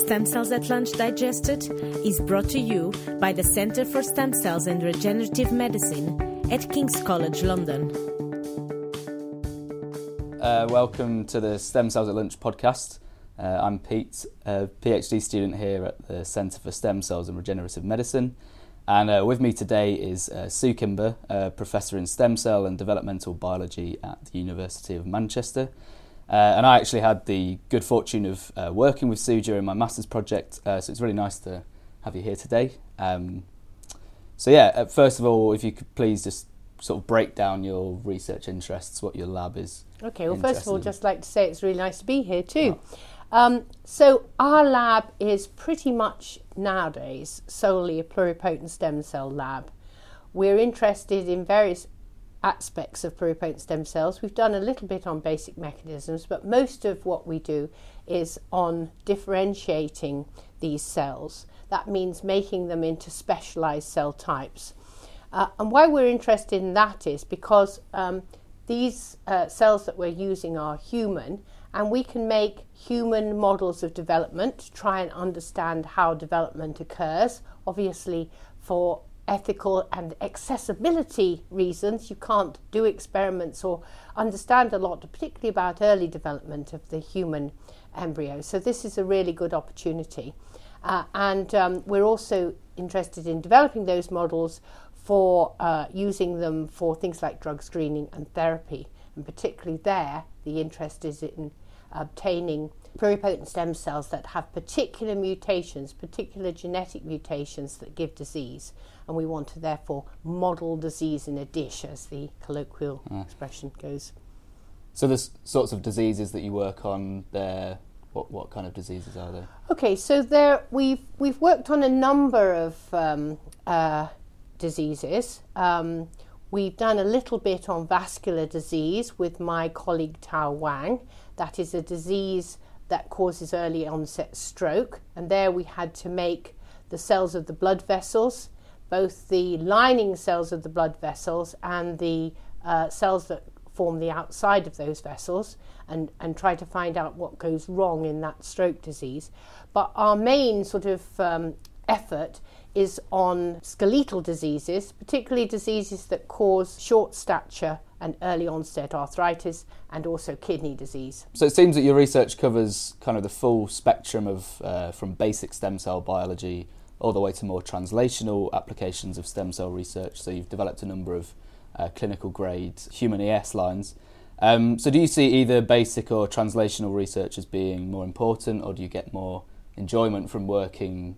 Stem Cells at Lunch Digested is brought to you by the Centre for Stem Cells and Regenerative Medicine at King's College London. Uh, welcome to the Stem Cells at Lunch podcast. Uh, I'm Pete, a PhD student here at the Centre for Stem Cells and Regenerative Medicine. And uh, with me today is uh, Sue Kimber, a professor in stem cell and developmental biology at the University of Manchester. Uh, and I actually had the good fortune of uh, working with Sue during my master's project, uh, so it's really nice to have you here today. Um, so, yeah, uh, first of all, if you could please just sort of break down your research interests, what your lab is. Okay, well, first of all, in. just like to say it's really nice to be here too. Oh. Um, so, our lab is pretty much nowadays solely a pluripotent stem cell lab. We're interested in various aspects of pluripotent stem cells. We've done a little bit on basic mechanisms, but most of what we do is on differentiating these cells. That means making them into specialized cell types. Uh, and why we're interested in that is because um, these uh, cells that we're using are human, and we can make human models of development to try and understand how development occurs. Obviously, for ethical and accessibility reasons, you can't do experiments or understand a lot, particularly about early development of the human embryo. So, this is a really good opportunity. Uh, and um, we're also interested in developing those models for uh, using them for things like drug screening and therapy. And particularly there, the interest is in obtaining pluripotent stem cells that have particular mutations, particular genetic mutations that give disease. And we want to therefore model disease in a dish, as the colloquial mm. expression goes. So, the sorts of diseases that you work on there, what, what kind of diseases are there? Okay, so there we've, we've worked on a number of um, uh, diseases. Um, we've done a little bit on vascular disease with my colleague Tao Wang. That is a disease that causes early onset stroke. And there we had to make the cells of the blood vessels, both the lining cells of the blood vessels and the uh, cells that form the outside of those vessels, and, and try to find out what goes wrong in that stroke disease. But our main sort of um, effort is on skeletal diseases, particularly diseases that cause short stature and early onset arthritis and also kidney disease. So it seems that your research covers kind of the full spectrum of uh, from basic stem cell biology all the way to more translational applications of stem cell research. So you've developed a number of uh, clinical grade human ES lines. Um, so do you see either basic or translational research as being more important, or do you get more enjoyment from working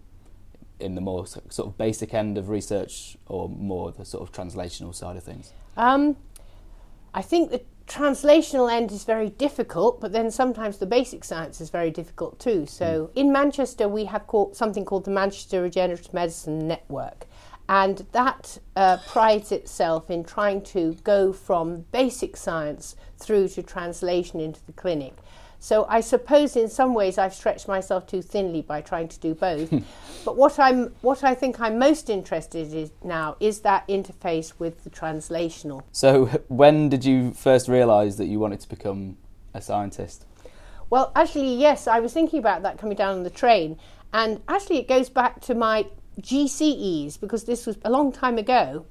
in the more sort of basic end of research, or more the sort of translational side of things? Um, I think the translational end is very difficult, but then sometimes the basic science is very difficult too. So mm. in Manchester, we have called, something called the Manchester Regenerative Medicine Network. And that uh, prides itself in trying to go from basic science through to translation into the clinic. So I suppose in some ways I've stretched myself too thinly by trying to do both. but what I'm what I think I'm most interested in now is that interface with the translational. So when did you first realize that you wanted to become a scientist? Well, actually yes, I was thinking about that coming down on the train and actually it goes back to my GCEs because this was a long time ago.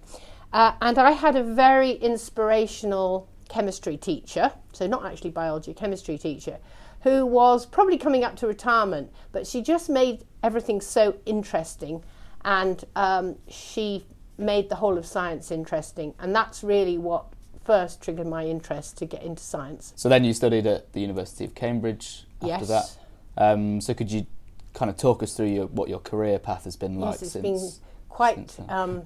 Uh, and I had a very inspirational chemistry teacher, so not actually biology, chemistry teacher, who was probably coming up to retirement, but she just made everything so interesting and um, she made the whole of science interesting. And that's really what first triggered my interest to get into science. So then you studied at the University of Cambridge after yes. that. Um, so could you kind of talk us through your, what your career path has been like yes, it's since? Been quite. Since um,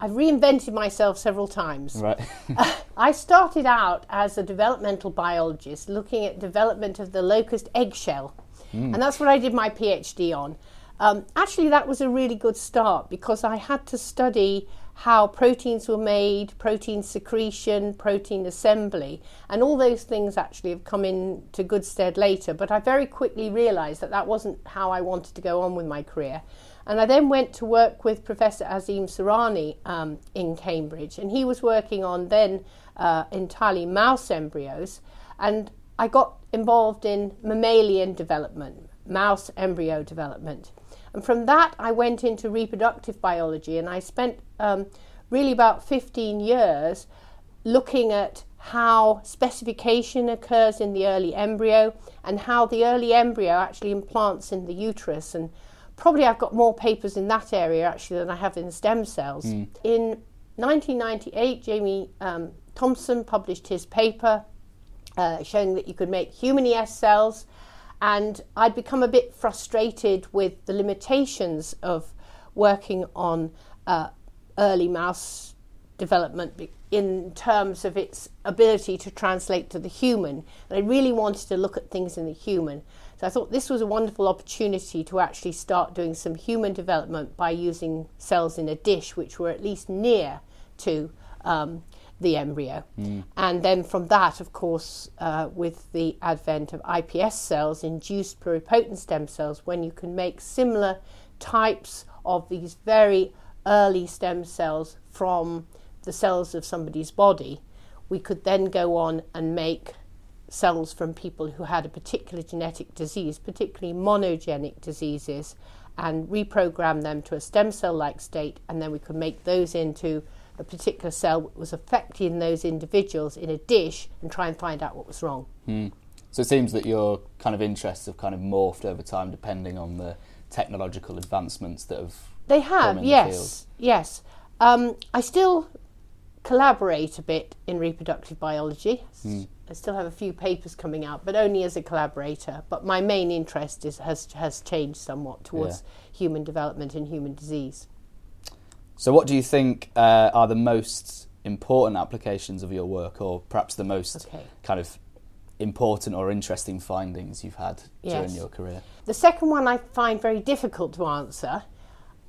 I've reinvented myself several times. Right. I started out as a developmental biologist looking at development of the locust eggshell. Mm. And that's what I did my PhD on. Um, actually, that was a really good start because I had to study how proteins were made, protein secretion, protein assembly, and all those things actually have come into good stead later. But I very quickly realized that that wasn't how I wanted to go on with my career. And I then went to work with Professor Azim Surani um, in Cambridge, and he was working on then uh, entirely mouse embryos. And I got involved in mammalian development, mouse embryo development. And from that, I went into reproductive biology and I spent um, really about 15 years looking at how specification occurs in the early embryo and how the early embryo actually implants in the uterus. And probably I've got more papers in that area actually than I have in stem cells. Mm. In 1998, Jamie um, Thomson published his paper uh, showing that you could make human ES cells. And I'd become a bit frustrated with the limitations of working on uh, early mouse development in terms of its ability to translate to the human. And I really wanted to look at things in the human. So I thought this was a wonderful opportunity to actually start doing some human development by using cells in a dish which were at least near to um, the embryo. Mm. And then from that, of course, uh, with the advent of iPS cells, induced pluripotent stem cells, when you can make similar types of these very early stem cells from the cells of somebody's body, we could then go on and make cells from people who had a particular genetic disease, particularly monogenic diseases, and reprogram them to a stem cell like state, and then we could make those into a particular cell that was affecting those individuals in a dish and try and find out what was wrong. Hmm. So it seems that your kind of interests have kind of morphed over time depending on the technological advancements that have. They have, yes, the yes. Um, I still collaborate a bit in reproductive biology. Mm. I still have a few papers coming out, but only as a collaborator. But my main interest is, has has changed somewhat towards yeah. human development and human disease. So, what do you think uh, are the most important applications of your work, or perhaps the most okay. kind of important or interesting findings you've had yes. during your career? The second one I find very difficult to answer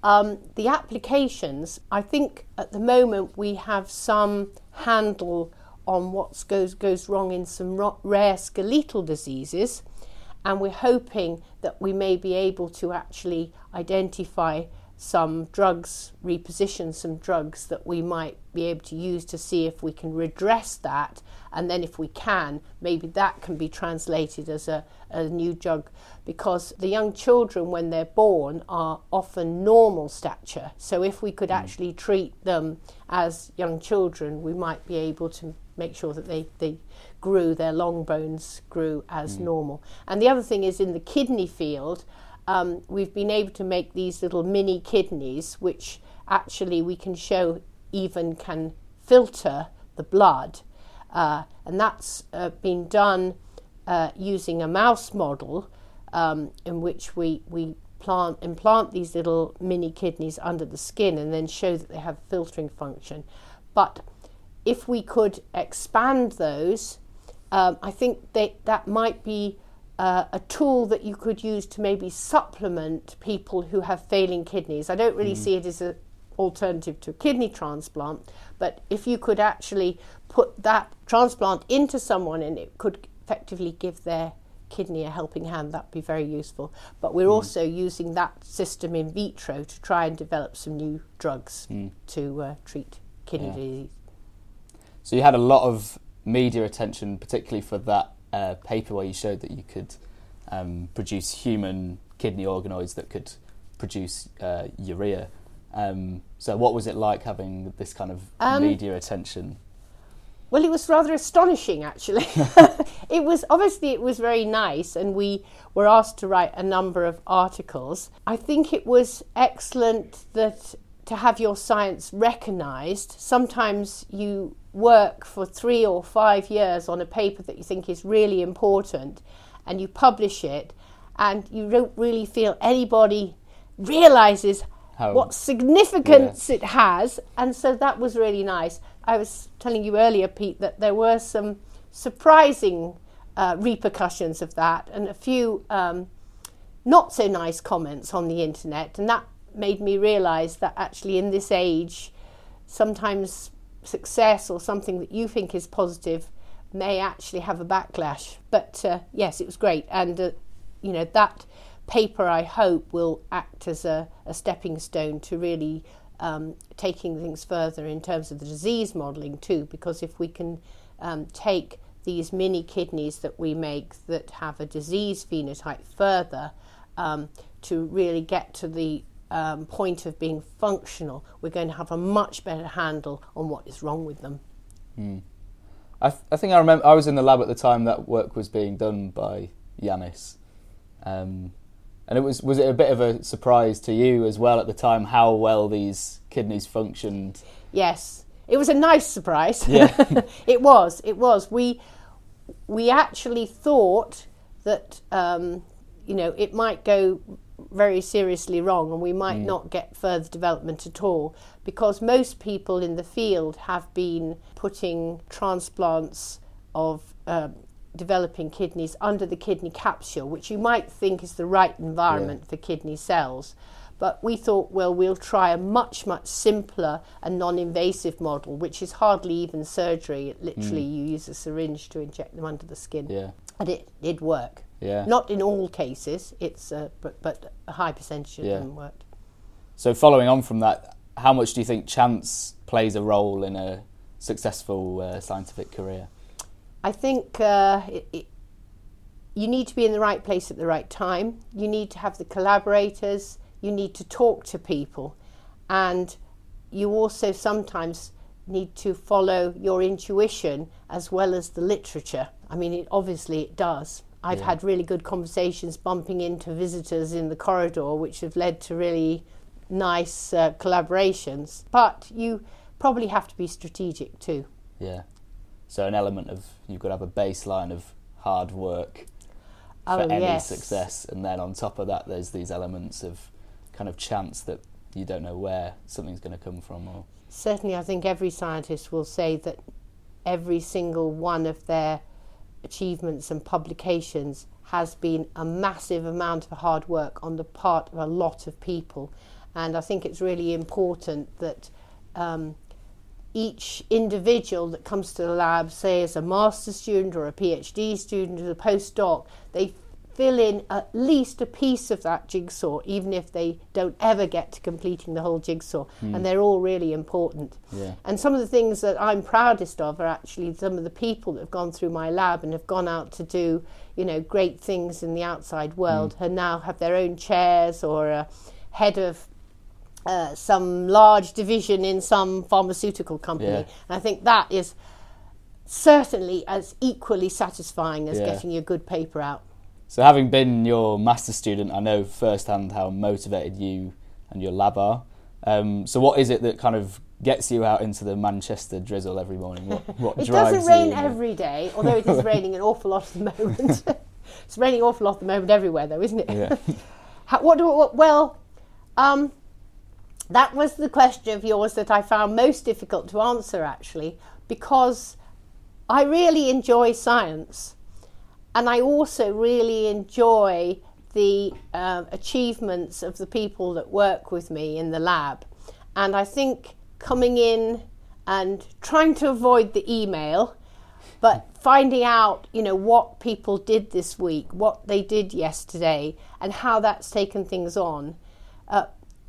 um, the applications, I think at the moment we have some handle on what goes, goes wrong in some ro- rare skeletal diseases, and we're hoping that we may be able to actually identify some drugs, reposition some drugs that we might be able to use to see if we can redress that. And then, if we can, maybe that can be translated as a, a new drug because the young children, when they're born, are often normal stature. So, if we could mm. actually treat them as young children, we might be able to make sure that they, they grew, their long bones grew as mm. normal. And the other thing is in the kidney field, um, we've been able to make these little mini kidneys, which actually we can show even can filter the blood. Uh, and that's uh, been done uh, using a mouse model um, in which we, we plant, implant these little mini kidneys under the skin and then show that they have filtering function. But if we could expand those, um, I think they, that might be uh, a tool that you could use to maybe supplement people who have failing kidneys. I don't really mm. see it as an alternative to a kidney transplant, but if you could actually put that transplant into someone and it could effectively give their kidney a helping hand, that'd be very useful. But we're mm. also using that system in vitro to try and develop some new drugs mm. to uh, treat kidney yeah. disease. So you had a lot of media attention, particularly for that uh, paper where you showed that you could um, produce human kidney organoids that could produce uh, urea. Um, so, what was it like having this kind of um, media attention? Well, it was rather astonishing, actually. it was obviously it was very nice, and we were asked to write a number of articles. I think it was excellent that to have your science recognised. Sometimes you work for three or five years on a paper that you think is really important and you publish it and you don't really feel anybody realizes How, what significance yeah. it has. And so that was really nice. I was telling you earlier pete that there were some surprising uh, repercussions of that and a few um, not so nice comments on the internet. And that made me realize that actually in this age sometimes success or something that you think is positive may actually have a backlash. But uh, yes, it was great, and uh, you know that paper I hope will act as a, a stepping stone to really um, taking things further in terms of the disease modelling too. Because if we can um, take these mini kidneys that we make that have a disease phenotype further um, to really get to the um, point of being functional, we're going to have a much better handle on what is wrong with them. Mm. I, th- I think I remember I was in the lab at the time that work was being done by Yanis. Um, and it was was it a bit of a surprise to you as well at the time how well these kidneys functioned? Yes, it was a nice surprise. Yeah, it was. It was. We we actually thought that um, you know it might go very seriously wrong and we might mm. not get further development at all because most people in the field have been putting transplants of uh, developing kidneys under the kidney capsule, which you might think is the right environment yeah. for kidney cells. But we thought, well, we'll try a much, much simpler and non invasive model, which is hardly even surgery. Literally, mm. you use a syringe to inject them under the skin. Yeah. And it did work. Yeah. Not in all cases, it's uh, but but a high percentage of yeah. them worked. So following on from that, how much do you think chance plays a role in a successful uh, scientific career? I think uh, it, it, you need to be in the right place at the right time. You need to have the collaborators. You need to talk to people, and you also sometimes need to follow your intuition as well as the literature. I mean, it, obviously it does. I've yeah. had really good conversations bumping into visitors in the corridor, which have led to really nice uh, collaborations. But you probably have to be strategic too. Yeah. So an element of you've got to have a baseline of hard work for oh, any yes. success, and then on top of that, there's these elements of kind of chance that you don't know where something's going to come from. Or certainly, I think every scientist will say that every single one of their achievements and publications has been a massive amount of hard work on the part of a lot of people. And I think it's really important that um, each individual that comes to the lab, say as a master's student or a PhD student or a postdoc, they fill in at least a piece of that jigsaw, even if they don't ever get to completing the whole jigsaw. Mm. And they're all really important. Yeah. And some of the things that I'm proudest of are actually some of the people that have gone through my lab and have gone out to do, you know, great things in the outside world mm. and now have their own chairs or a head of uh, some large division in some pharmaceutical company. Yeah. And I think that is certainly as equally satisfying as yeah. getting a good paper out. So, having been your master student, I know firsthand how motivated you and your lab are. Um, so, what is it that kind of gets you out into the Manchester drizzle every morning? What, what it doesn't rain every day, although it is raining an awful lot at the moment. it's raining an awful lot at the moment everywhere, though, isn't it? Yeah. How, what do what, well? Um, that was the question of yours that I found most difficult to answer, actually, because I really enjoy science and I also really enjoy the uh, achievements of the people that work with me in the lab. And I think coming in and trying to avoid the email, but finding out, you know, what people did this week, what they did yesterday, and how that's taken things on. Uh,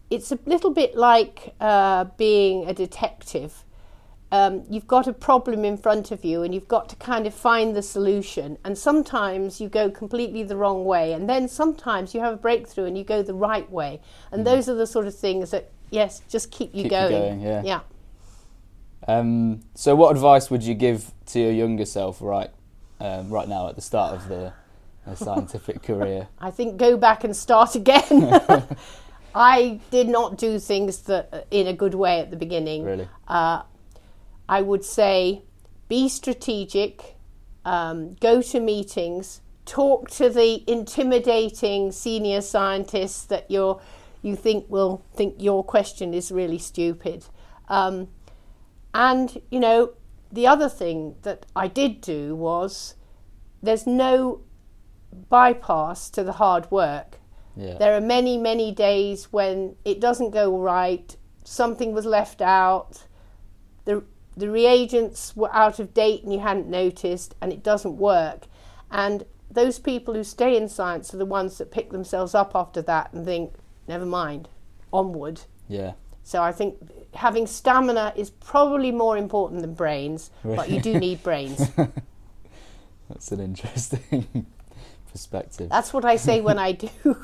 it's a little bit like uh, being a detective um, you've got a problem in front of you and you've got to kind of find the solution. And sometimes you go completely the wrong way, and then sometimes you have a breakthrough and you go the right way. And mm. those are the sort of things that, yes, just keep you keep going. You going yeah. yeah. Um, so, what advice would you give to your younger self right um, right now at the start of the, the scientific career? I think go back and start again. I did not do things that in a good way at the beginning. Really? Uh, I would say be strategic, um, go to meetings, talk to the intimidating senior scientists that you're, you think will think your question is really stupid. Um, and, you know, the other thing that I did do was there's no bypass to the hard work. Yeah. There are many, many days when it doesn't go right, something was left out, the the reagents were out of date and you hadn't noticed, and it doesn't work. And those people who stay in science are the ones that pick themselves up after that and think, never mind, onward. Yeah. So I think having stamina is probably more important than brains, but you do need brains. That's an interesting perspective. That's what I say when I do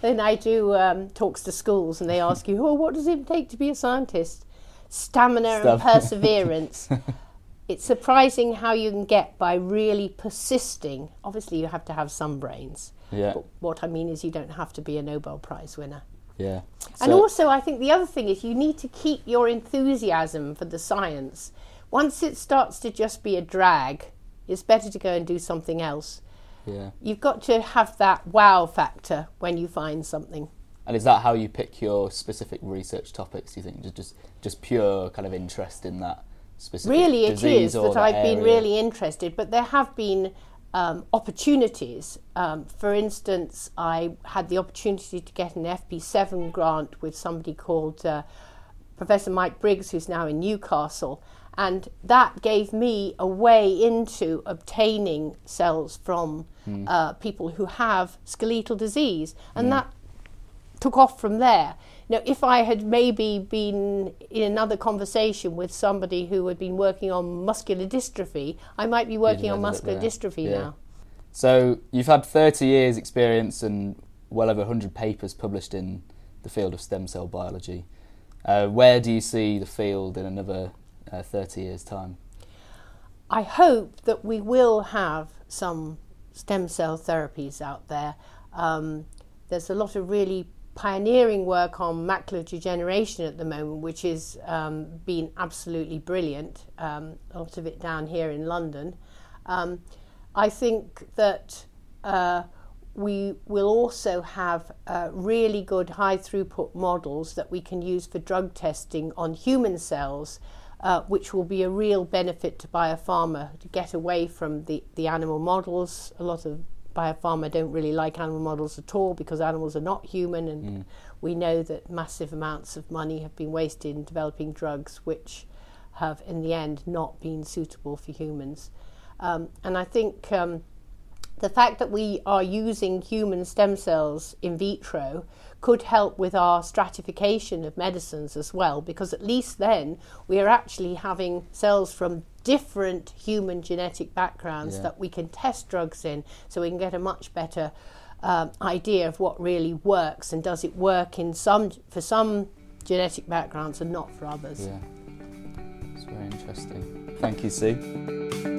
when I do um, talks to schools and they ask you, "Oh, what does it take to be a scientist?" Stamina and perseverance. it's surprising how you can get by really persisting. Obviously, you have to have some brains. Yeah, But what I mean is, you don't have to be a Nobel Prize winner. yeah. And So- also, I think the other thing is you need to keep your enthusiasm for the science. Once it starts to just be a drag, it's better to go and do something else. yeah. You've got to have that wow factor when you find something. And is that how you pick your specific research topics? Do you think just just, just pure kind of interest in that specific Really, it is or that I've been really interested, but there have been um, opportunities. Um, for instance, I had the opportunity to get an FP7 grant with somebody called uh, Professor Mike Briggs, who's now in Newcastle, and that gave me a way into obtaining cells from Hmm. uh, people who have skeletal disease, and that took off from there. Now, if I had maybe been in another conversation with somebody who had been working on muscular dystrophy, I might be working on learn a bit muscular dystrophy Yeah. now. So you've had 30 years experience and well over 100 papers published in the field of stem cell biology. Uh, where do you see the field in another uh, 30 years' time? I hope that we will have some stem cell therapies out there. Um, there's a lot of really pioneering work on macular degeneration at the moment, which has um, been absolutely brilliant. Um, a lot of it down here in London. Um, I think that uh, we will also have uh, really good high throughput models that we can use for drug testing on human cells, uh, which will be a real benefit to biopharma to get away from the, the animal models. A lot of biopharma don't really like animal models at all because animals are not human, and we know that massive amounts of money have been wasted in developing drugs which have, in the end, not been suitable for humans. Um, and I think um, the fact that we are using human stem cells in vitro could help with our stratification of medicines as well, because at least then we are actually having cells from different human genetic backgrounds Yeah. that we can test drugs in, so we can get a much better um, idea of what really works and does it work in some for some genetic backgrounds and not for others. Yeah, it's very interesting. Thank you, Sue.